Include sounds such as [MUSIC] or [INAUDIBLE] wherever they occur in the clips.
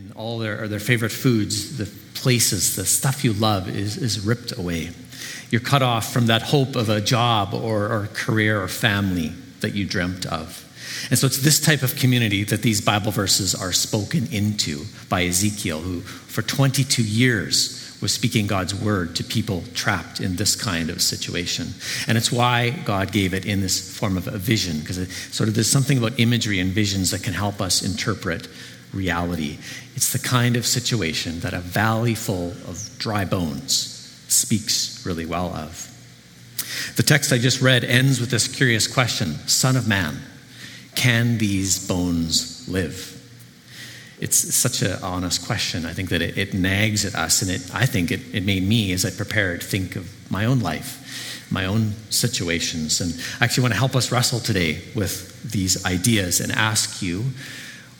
and all their, their favorite foods, the places, the stuff you love is, is ripped away. You're cut off from that hope of a job or, or career or family that you dreamt of. And so it's this type of community that these Bible verses are spoken into by Ezekiel, who for 22 years was speaking God's word to people trapped in this kind of situation. And it's why God gave it in this form of a vision, because sort of there's something about imagery and visions that can help us interpret reality. It's the kind of situation that a valley full of dry bones speaks really well of. The text I just read ends with this curious question Son of man, can these bones live? It's such an honest question. I think that it, it nags at us, and it, I think it, it made me, as I prepared, think of my own life, my own situations. And I actually want to help us wrestle today with these ideas and ask you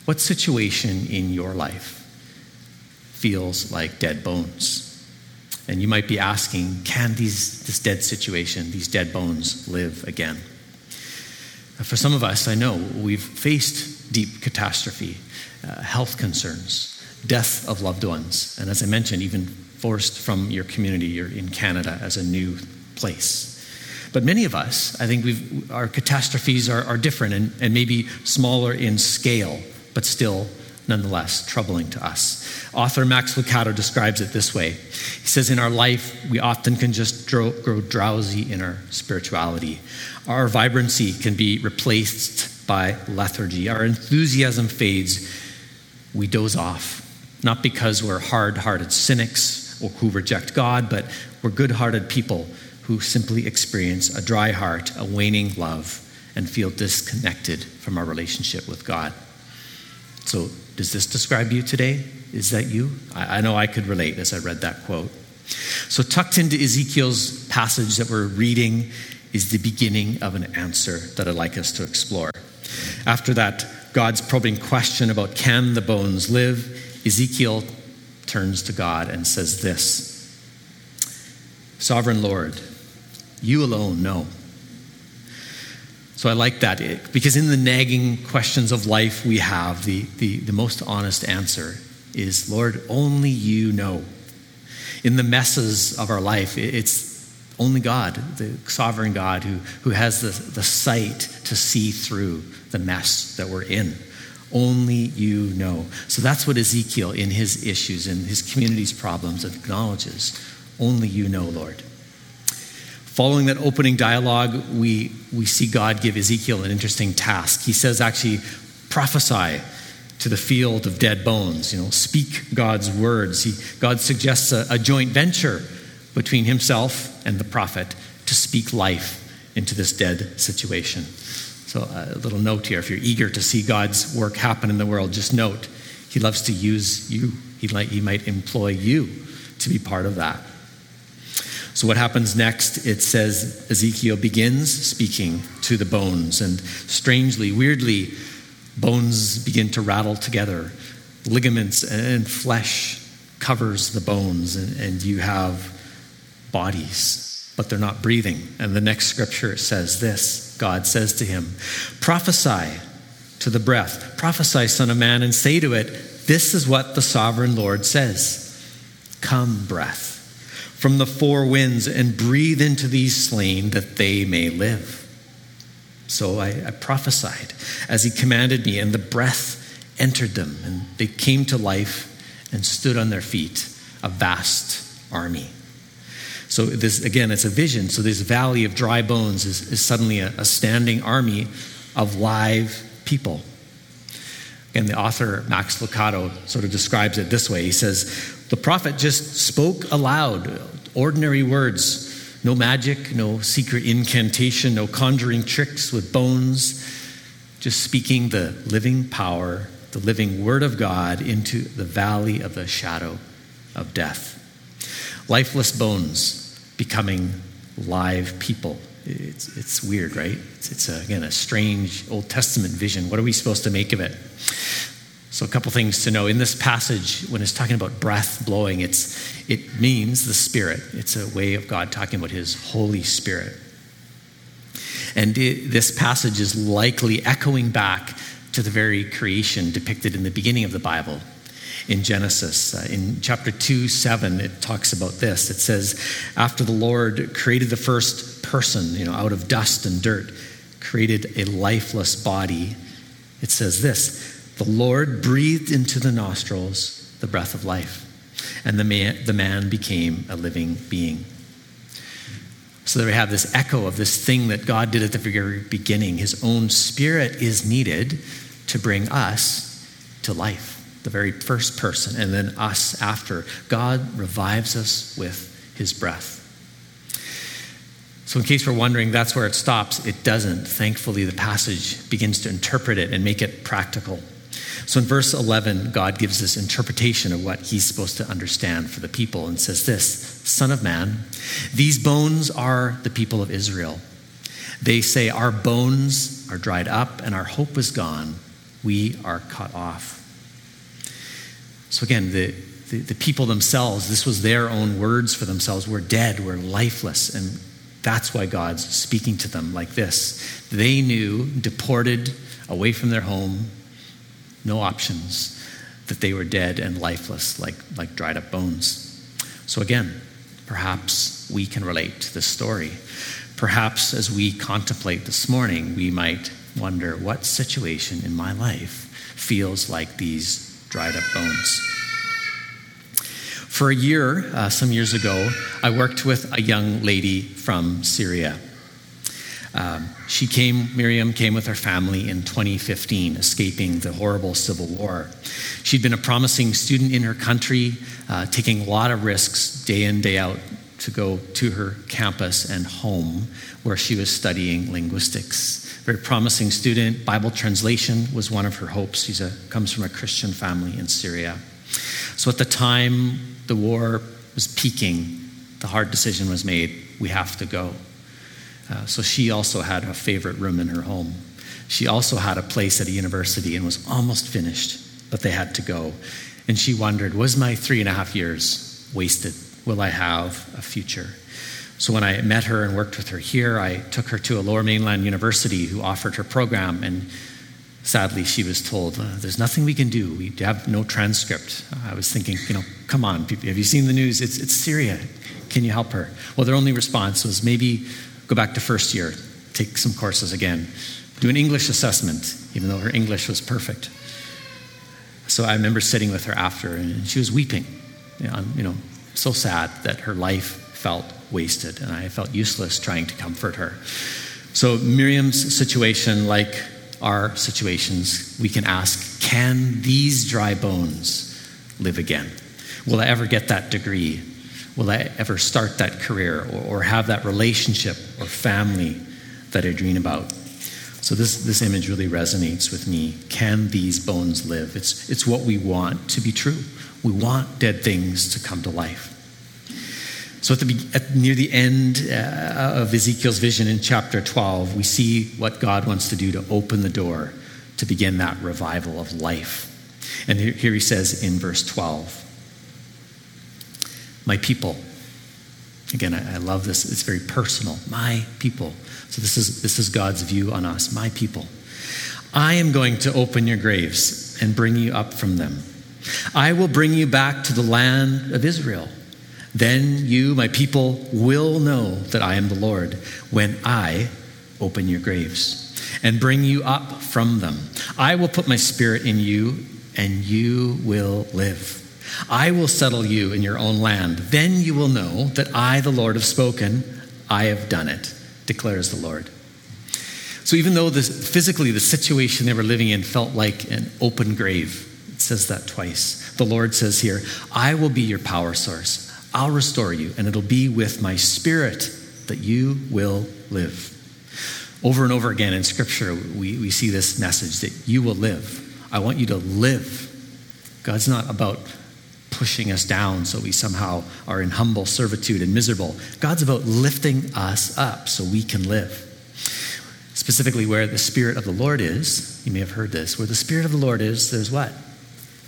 what situation in your life feels like dead bones? And you might be asking, can these, this dead situation, these dead bones, live again? For some of us, I know we've faced deep catastrophe, uh, health concerns, death of loved ones, and as I mentioned, even forced from your community. You're in Canada as a new place. But many of us, I think our catastrophes are, are different and, and maybe smaller in scale, but still nonetheless troubling to us. Author Max Lucado describes it this way He says, In our life, we often can just grow, grow drowsy in our spirituality. Our vibrancy can be replaced by lethargy. Our enthusiasm fades. We doze off, not because we're hard hearted cynics or who reject God, but we're good hearted people who simply experience a dry heart, a waning love, and feel disconnected from our relationship with God. So, does this describe you today? Is that you? I, I know I could relate as I read that quote. So, tucked into Ezekiel's passage that we're reading is the beginning of an answer that I'd like us to explore. After that, God's probing question about can the bones live, Ezekiel turns to God and says this Sovereign Lord, you alone know. So I like that because in the nagging questions of life we have, the, the, the most honest answer is Lord, only you know. In the messes of our life, it's only God, the sovereign God, who, who has the, the sight to see through the mess that we're in. Only you know. So that's what Ezekiel, in his issues and his community's problems, acknowledges. Only you know, Lord. Following that opening dialogue, we, we see God give Ezekiel an interesting task. He says, actually, prophesy to the field of dead bones. You know, speak God's words. He, God suggests a, a joint venture between himself and the prophet to speak life into this dead situation. So, a little note here if you're eager to see God's work happen in the world, just note he loves to use you. He, might, he might employ you to be part of that. So, what happens next? It says Ezekiel begins speaking to the bones, and strangely, weirdly, bones begin to rattle together. Ligaments and flesh covers the bones, and, and you have bodies, but they're not breathing. And the next scripture says this God says to him, Prophesy to the breath, prophesy, Son of Man, and say to it, This is what the sovereign Lord says Come, breath from the four winds and breathe into these slain that they may live. So I, I, prophesied as he commanded me, and the breath entered them, and they came to life and stood on their feet, a vast army. So, this again, it's a vision. So, this valley of dry bones is, is suddenly a, a standing army of live people. And the author, Max Lucado, sort of describes it this way He says, The prophet just spoke aloud, ordinary words, no magic, no secret incantation, no conjuring tricks with bones, just speaking the living power, the living word of God into the valley of the shadow of death. Lifeless bones becoming live people it's, it's weird, right? It's, it's a, again a strange Old Testament vision. What are we supposed to make of it? So, a couple things to know. In this passage, when it's talking about breath blowing, it's, it means the Spirit. It's a way of God talking about His Holy Spirit. And it, this passage is likely echoing back to the very creation depicted in the beginning of the Bible. in Genesis. Uh, in chapter 2, 7, it talks about this. It says, After the Lord created the first person, you know, out of dust and dirt, created a lifeless body, it says this The Lord breathed into the nostrils the breath of life, and the man, the man became a living being. So that we have this echo of this thing that God did at the very beginning. His own spirit is needed to bring us to life, the very first person, and then us after. God revives us with his breath. So, in case we're wondering, that's where it stops. It doesn't. Thankfully, the passage begins to interpret it and make it practical. So, in verse 11, God gives this interpretation of what he's supposed to understand for the people and says this Son of man, these bones are the people of Israel. They say, Our bones are dried up and our hope is gone we are cut off. So, again, the, the, the, people themselves, this was their own words for themselves. We're dead, we're lifeless. And that's why God's speaking to them like this. They knew, deported away from their home, no options, that they were dead and lifeless, like, like dried up bones. So, again, perhaps we can relate to this story. Perhaps as we contemplate this morning, we might wonder what situation in my life feels like these dried up bones. For a year, uh, some years ago, I worked with a young lady from Syria. Um, she came, Miriam came with her family in 2015, escaping the horrible civil war. She'd been a promising student in her country, uh, taking a lot of risks day in, day out to go to her campus and home where she was studying linguistics very promising student. Bible translation was one of her hopes. She comes from a Christian family in Syria. So at the time the war was peaking, the hard decision was made we have to go. Uh, so she also had a favorite room in her home. She also had a place at a university and was almost finished, but they had to go. And she wondered was my three and a half years wasted? Will I have a future? So when I met her and worked with her here, I took her to a lower mainland university who offered her program. And sadly, she was told, uh, There's nothing we can do. We have no transcript. I was thinking, you know, come on, have you seen the news? It's, it's Syria. Can you help her? Well, their only response was maybe go back to first year, take some courses again, do an English assessment, even though her English was perfect. So I remember sitting with her after, and she was weeping, you know, so sad that her life felt wasted, and I felt useless trying to comfort her. So, Miriam's situation, like our situations, we can ask can these dry bones live again? Will I ever get that degree? Will I ever start that career or, or have that relationship or family that I dream about? So this, this image really resonates with me. Can these bones live? It's, it's what we want to be true. We want dead things to come to life. So, at the, at, near the end uh, of Ezekiel's vision in chapter 12, we see what God wants to do to open the door to begin that revival of life. And here, here he says in verse 12, My people. Again, I, I love this. It's very personal. My people. So, this is, this is God's view on us. My people. I am going to open your graves and bring you up from them. I will bring you back to the land of Israel then you, my people, will know that I am the Lord when I open your graves and bring you up from them. I will put my spirit in you, and you will live. I will settle you in your own land. Then you will know that I, the Lord, have spoken. I have done it, declares the Lord. So, even though this, physically the situation they were living in felt like an open grave, it says that twice. The Lord says here, I will be your power source. I'll restore you, and it'll be with my spirit that you will live. Over and over again in Scripture, we, we see this message that you will live. I want you to live. God's not about pushing us down so we somehow are in humble servitude and miserable. God's about lifting us up so we can live. Specifically, where the Spirit of the Lord is, you may have heard this, where the Spirit of the Lord is, there's what?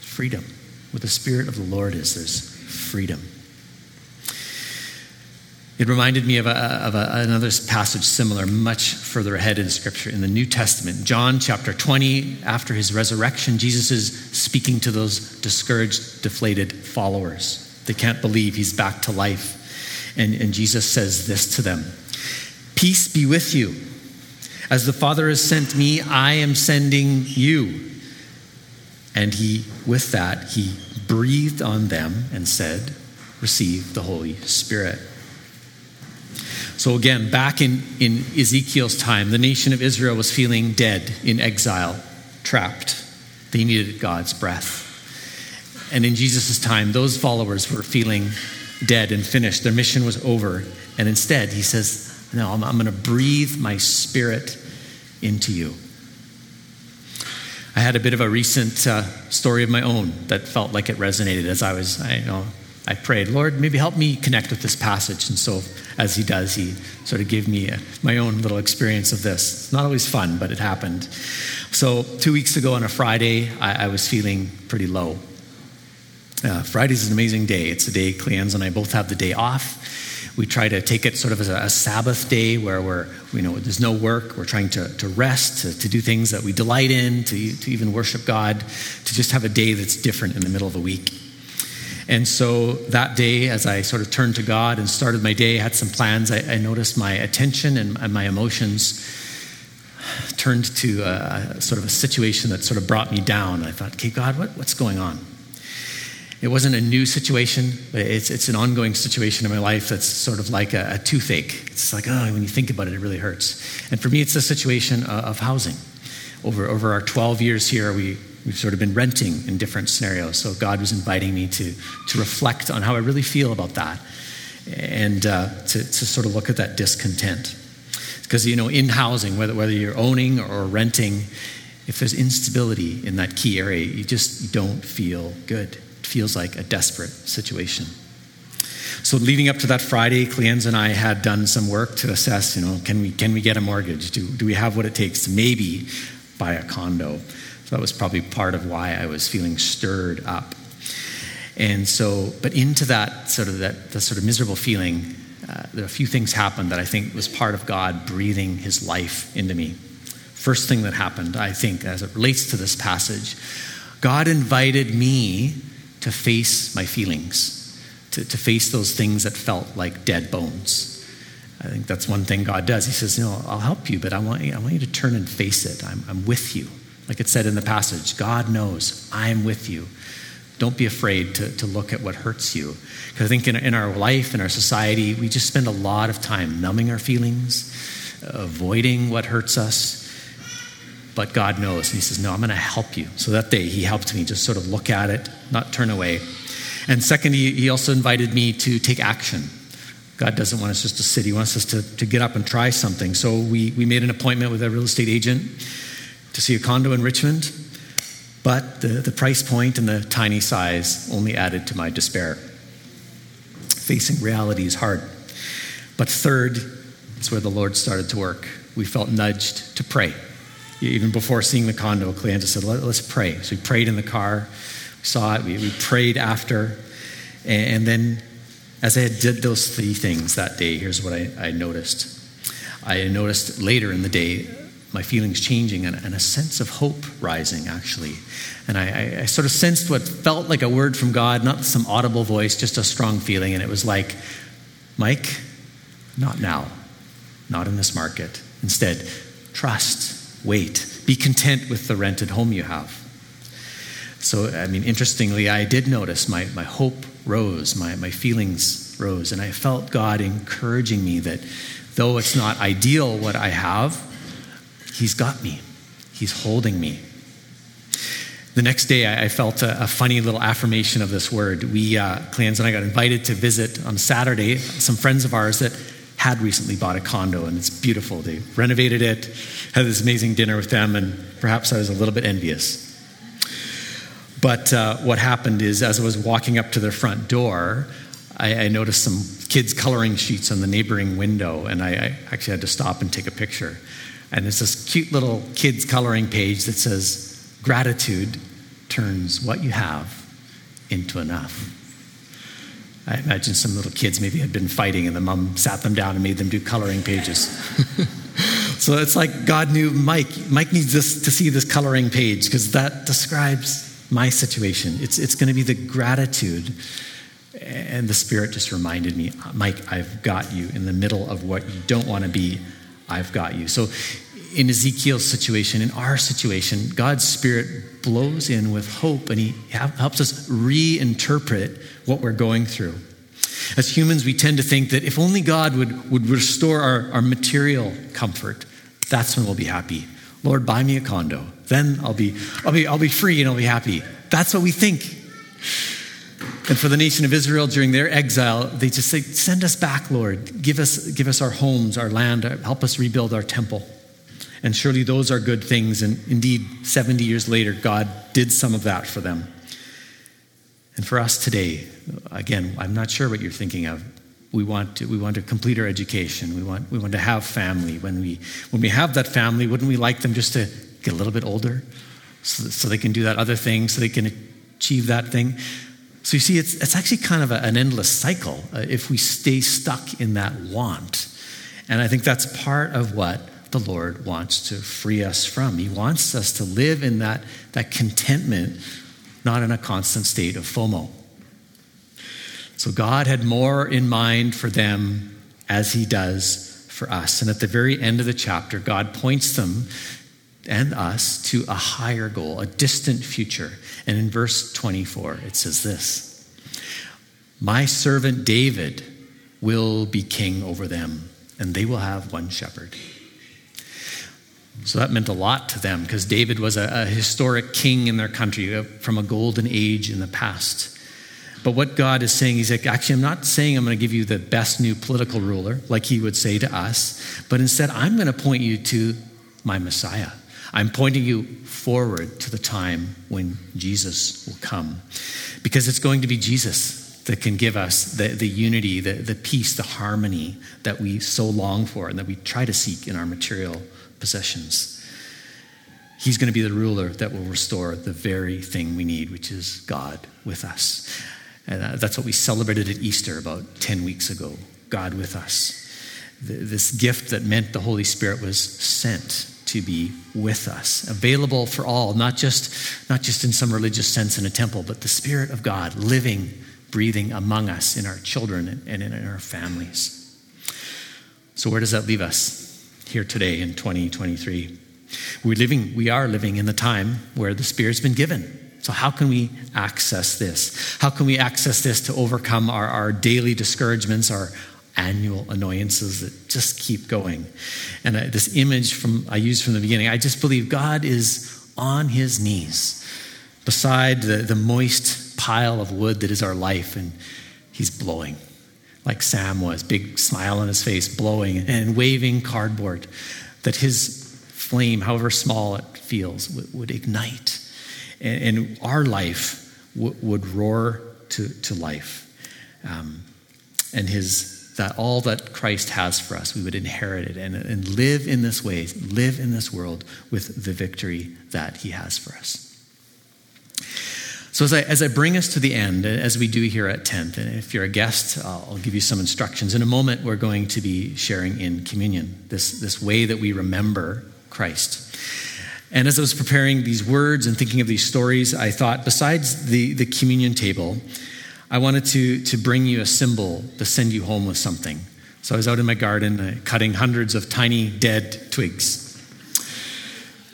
Freedom. Where the Spirit of the Lord is, there's freedom. It reminded me of, a, of a, another passage similar, much further ahead in Scripture, in the New Testament. John chapter 20, after his resurrection, Jesus is speaking to those discouraged, deflated followers. They can't believe he's back to life. And, and Jesus says this to them Peace be with you. As the Father has sent me, I am sending you. And he, with that, he breathed on them and said, Receive the Holy Spirit. So, again, back in, in Ezekiel's time, the nation of Israel was feeling dead, in exile, trapped. They needed God's breath. And in Jesus' time, those followers were feeling dead and finished. Their mission was over. And instead, he says, No, I'm, I'm going to breathe my spirit into you. I had a bit of a recent uh, story of my own that felt like it resonated as I was, I you know, I prayed, Lord, maybe help me connect with this passage. And so, as he does, he sort of gave me a, my own little experience of this. It's not always fun, but it happened. So, two weeks ago on a Friday, I, I was feeling pretty low. Uh, Friday's an amazing day. It's a day Cleanza and I both have the day off. We try to take it sort of as a, a Sabbath day where we're, you know, there's no work. We're trying to, to rest, to, to do things that we delight in, to, to even worship God, to just have a day that's different in the middle of a week. And so that day, as I sort of turned to God and started my day, had some plans, I, I noticed my attention and, and, my emotions turned to a, a, sort of a situation that sort of brought me down. I thought, okay, God, what, what's going on? It wasn't a new situation, but it's, it's an ongoing situation in my life that's sort of like a, a toothache. It's like, oh, when you think about it, it really hurts. And for me, it's a situation of, of housing. Over, over our 12 years here, we, We've sort of been renting in different scenarios. So God was inviting me to, to reflect on how I really feel about that and uh, to, to sort of look at that discontent. Because, you know, in housing, whether, whether you're owning or renting, if there's instability in that key area, you just don't feel good. It feels like a desperate situation. So leading up to that Friday, Cleanza and I had done some work to assess, you know, can we, can we get a mortgage? Do, do we have what it takes to maybe buy a condo? That was probably part of why I was feeling stirred up. And so, but into that sort of that, that sort of miserable feeling, uh, there a few things happened that I think was part of God breathing His life into me. First thing that happened, I think, as it relates to this passage, God invited me to face my feelings, to, to face those things that felt like dead bones. I think that's one thing God does. He says, "You know, I'll help you, but I want you, I want you to turn and face it. I'm, I'm with you." Like it said in the passage, God knows, I am with you. Don't be afraid to, to look at what hurts you. Because I think in, in our life, in our society, we just spend a lot of time numbing our feelings, avoiding what hurts us. But God knows. And He says, No, I'm going to help you. So that day, He helped me just sort of look at it, not turn away. And second, He, he also invited me to take action. God doesn't want us just to sit, He wants us to, to get up and try something. So we, we made an appointment with a real estate agent to see a condo in Richmond, but the, the price point and the tiny size only added to my despair. Facing reality is hard. But third, it's where the Lord started to work. We felt nudged to pray. Even before seeing the condo, Cleanza said, Let, us pray. So we prayed in the car, we saw it, we, we prayed after. And, and then, as I did those three things that day, here's what I, I noticed. I noticed later in the day my feelings changing and, and, a sense of hope rising, actually. And I, I, sort of sensed what felt like a word from God, not some audible voice, just a strong feeling. And it was like, Mike, not now, not in this market. Instead, trust, wait, be content with the rented home you have. So, I mean, interestingly, I did notice my, my hope rose, my, my feelings rose, and I felt God encouraging me that though it's not ideal what I have, He's got me, He's holding me. The next day, I felt a, a funny little affirmation of this word. We, uh, Cleanza and I, got invited to visit on Saturday some friends of ours that had recently bought a condo, and it's beautiful. They renovated it, had this amazing dinner with them, and perhaps I was a little bit envious. But uh, what happened is, as I was walking up to their front door, I, I, noticed some kids' coloring sheets on the neighboring window, and I, I actually had to stop and take a picture. And it's this cute little kids' coloring page that says, Gratitude turns what you have into enough. I imagine some little kids maybe had been fighting and the mom sat them down and made them do coloring pages. [LAUGHS] so it's like God knew Mike. Mike needs this, to see this coloring page because that describes my situation. It's, it's going to be the gratitude. And the Spirit just reminded me, Mike, I've got you in the middle of what you don't want to be. I've got you. So in Ezekiel's situation, in our situation, God's Spirit blows in with hope and He helps us reinterpret what we're going through. As humans, we tend to think that if only God would, would restore our, our material comfort, that's when we'll be happy. Lord, buy me a condo. Then I'll be, I'll be, I'll be free and I'll be happy. That's what we think. And for the nation of Israel during their exile, they just say, Send us back, Lord. Give us, give us our homes, our land, help us rebuild our temple. And surely those are good things. And indeed, 70 years later, God did some of that for them. And for us today, again, I'm not sure what you're thinking of. We want to, we want to complete our education. We want, we want to have family. When we, when we have that family, wouldn't we like them just to get a little bit older so, so they can do that other thing, so they can achieve that thing? So you see, it's, it's actually kind of a, an endless cycle uh, if we stay stuck in that want. And I think that's part of what the Lord wants to free us from. He wants us to live in that, that contentment, not in a constant state of FOMO. So God had more in mind for them as He does for us. And at the very end of the chapter, God points them and us to a higher goal, a distant future. And in verse 24, it says this My servant David will be king over them, and they will have one shepherd. So that meant a lot to them because David was a, a, historic king in their country uh, from a golden age in the past. But what God is saying, He's like, actually, I'm not saying I'm going to give you the best new political ruler, like He would say to us, but instead, I'm going to point you to my Messiah. I'm pointing you forward to the time when Jesus will come. Because it's going to be Jesus that can give us the, the unity, the, the peace, the harmony that we so long for and that we try to seek in our material possessions. He's going to be the ruler that will restore the very thing we need, which is God with us. And uh, that's what we celebrated at Easter about 10 weeks ago God with us. This gift that meant the Holy Spirit was sent to be with us, available for all, not just, not just in some religious sense in a temple, but the Spirit of God living, breathing among us in our children and in our families. So, where does that leave us? here today in 2023. We're living, we are living in the time where the Spirit's been given. So, how can we access this? How can we access this to overcome our, our daily discouragements, our annual annoyances that just keep going? And I, this image from I used from the beginning, I just believe God is on his knees beside the, the moist pile of wood that is our life, and he's blowing like Sam was, big smile on his face, blowing and waving cardboard, that his flame, however small it feels, would, ignite. And, our life would roar to, to life. Um, and his, that all that Christ has for us, we would inherit it and, and live in this way, live in this world with the victory that he has for us. So, as I, as I bring us to the end, as we do here at 10th, and if you're a guest, I'll give you some instructions. In a moment, we're going to be sharing in communion, this, this way that we remember Christ. And as I was preparing these words and thinking of these stories, I thought, besides the, the communion table, I wanted to, to bring you a symbol to send you home with something. So I was out in my garden uh, cutting hundreds of tiny dead twigs.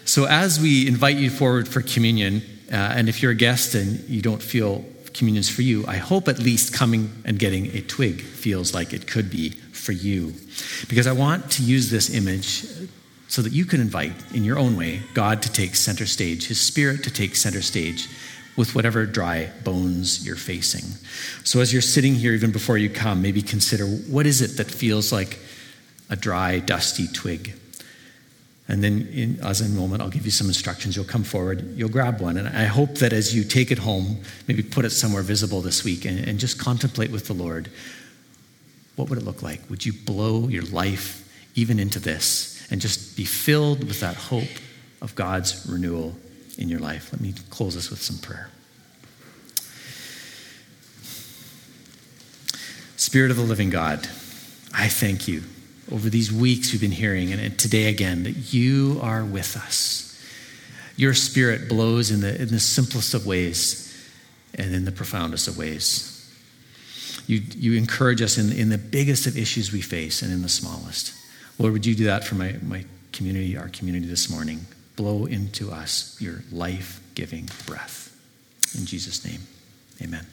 So as we invite you forward for communion, uh, and if you're a guest and you don't feel communion's for you, I hope at least coming and getting a twig feels like it could be for you. Because I want to use this image so that you can invite, in your own way, God to take center stage, His Spirit to take center stage with whatever dry bones you're facing. So as you're sitting here, even before you come, maybe consider what is it that feels like a dry, dusty twig? And then, in, as a moment, I'll give you some instructions. You'll come forward, you'll grab one. And I hope that as you take it home, maybe put it somewhere visible this week and, and just contemplate with the Lord what would it look like? Would you blow your life even into this and just be filled with that hope of God's renewal in your life? Let me close this with some prayer. Spirit of the living God, I thank you over these weeks we've been hearing, and today again, that you are with us. Your spirit blows in the, in the simplest of ways and in the profoundest of ways. You, you encourage us in, in the biggest of issues we face and in the smallest. Lord, would you do that for my, my community, our community this morning? Blow into us your life giving breath. In Jesus' name, amen.